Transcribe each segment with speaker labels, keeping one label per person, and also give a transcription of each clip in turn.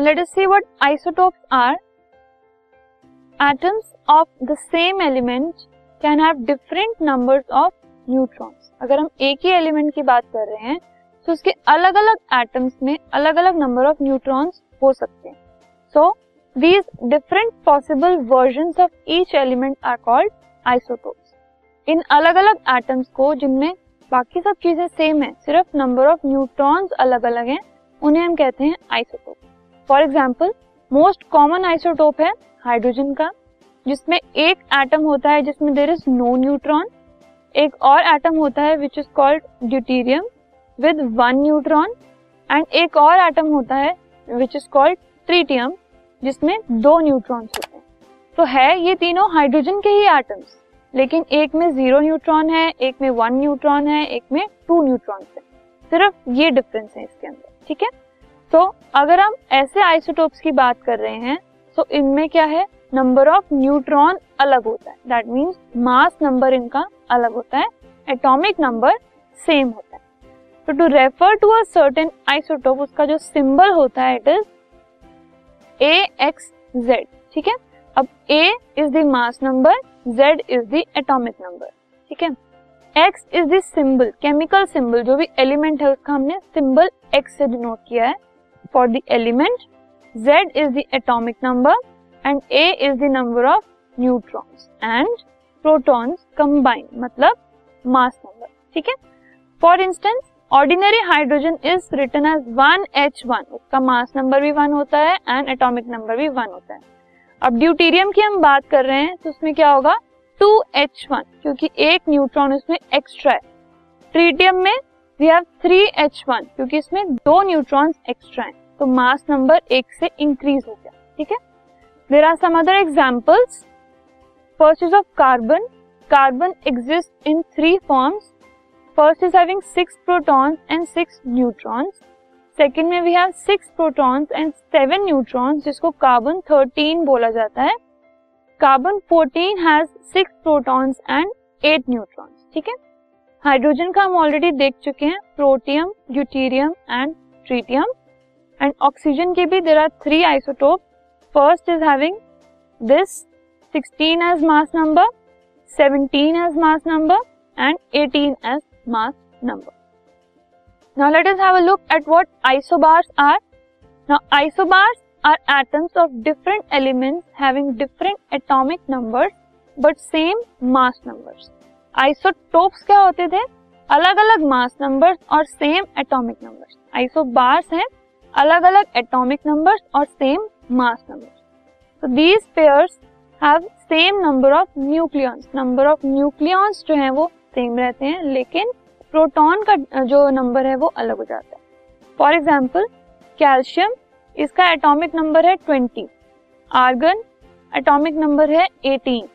Speaker 1: Now, let us see what isotopes are. Atoms of the same element can have different numbers of neutrons. अगर हम एक ही element की बात कर रहे हैं तो उसके अलग अलग एटम्स में अलग अलग नंबर ऑफ़ न्यूट्रॉन्स हो सकते हैं so these different possible version of each element are called isotopes इन अलग अलग एटम्स को, जिनमें बाकी सब चीज़ें सेम है, सिर्फ़ नंबर ऑफ़ न्यूट्रॉन्स अलग अलग हैं, उन्हें हम कहते हैं isotope for example, most common isotope है हाइड्रोजन का, जिसमें एक एटम होता है जिसमें देर इज़ नो न्यूट्रॉन एक और एटम होता है which is called deuterium with one neutron and एक और एटम होता है विच इज़ कॉल्ड ट्रीटियम जिसमें दो न्यूट्रॉन्स होते हैं। तो है ये तीनों हाइड्रोजन के ही एटम्स लेकिन एक में ज़ीरो न्यूट्रॉन है, एक में वन न्यूट्रॉन है, एक में टू न्यूट्रॉन है। सिर्फ़ ये डिफरेंस है इसके अंदर, ठीक है? तो अगर हम ऐसे आइसोटोप्स की बात कर रहे हैं तो इनमें क्या है? नंबर ऑफ़ न्यूट्रॉन अलग होता है। दैट मीन्स मास नंबर इनका अलग होता है। एटॉमिक नंबर सेम होता है। तो to refer to certain isotope उसका जो सिंबल होता है it is A X Z ठीक है? अब A is the mass number Z is the atomic number ठीक है? X is the symbol chemical symbol जो भी एलिमेंट है, उसका हमने सिंबल एक्स से डिनोट किया है। For the element Z is the atomic number and A is the number of neutrons and protons combine मतलब मास नंबर ठीक है? For instance ordinary hydrogen is written as one H one उसका mass number भी one होता है and atomic number भी one होता है। अब ड्यूटीरियम की हम बात कर रहे हैं तो उसमें क्या होगा? टू एच वन क्योंकि एक न्यूट्रॉन उसमें एक्स्ट्रा है। ट्रीटियम में we have three H one क्योंकि इसमें दो न्यूट्रॉन्स एक्स्ट्रा हैं तो मास नंबर एक से इंक्रीज हो गया, ठीक है? There are some other examples first is of carbon carbon exist in three forms first is having six protons and six neutrons second में we have six protons and seven neutrons जिसको carbon thirteen बोला जाता है. Carbon fourteen has six protons and eight neutrons ठीक है? Hydrogen का हम already देख चुके हैं protium deuterium and tritium and oxygen के भी there are three isotope first is having this 16 as mass number 17 as mass number and 18 as mass number now let us have a look at what isobars are now isobars are atoms of different elements having different atomic numbers but same mass numbers Isotopes क्या होते थे? अलग अलग mass numbers और same atomic numbers isobars हैं अलग अलग atomic numbers और सेम मास नंबर्स तो these pairs have same number of nucleons number of nucleons जो हैं वो सेम रहते हैं, लेकिन प्रोटॉन का, जो नंबर है वो अलग हो जाता है. फॉर एग्ज़ाम्पल कैल्शियम इसका एटॉमिक नंबर है ट्वेंटी आर्गन एटॉमिक नंबर है एटीन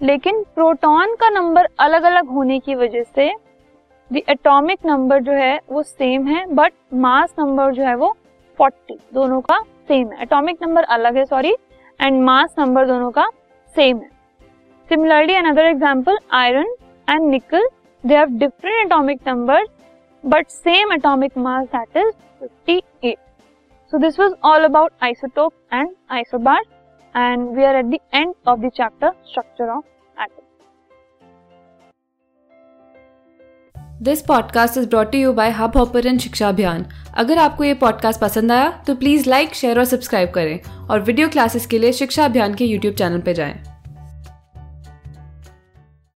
Speaker 1: लेकिन प्रोटॉन का नंबर अलग अलग होने की वजह से द एटॉमिक नंबर जो है वो सेम है बट मास नंबर जो है वो फोर्टी दोनों का सेम है. एटॉमिक नंबर अलग है सॉरी एंड मास नंबर दोनों का सेम है. Similarly another example iron and nickel They have different atomic numbers but same atomic mass that is 58. So this was all about isotopes and isobars and we are at the end of the chapter structure of atom
Speaker 2: this podcast is brought you by hub hopper and Shiksha Abhiyan अगर आपको ये podcast पसंद आया तो please like share और subscribe करें। और video classes के लिए शिक्षा अभियान के यूट्यूब चैनल पर जाएँ।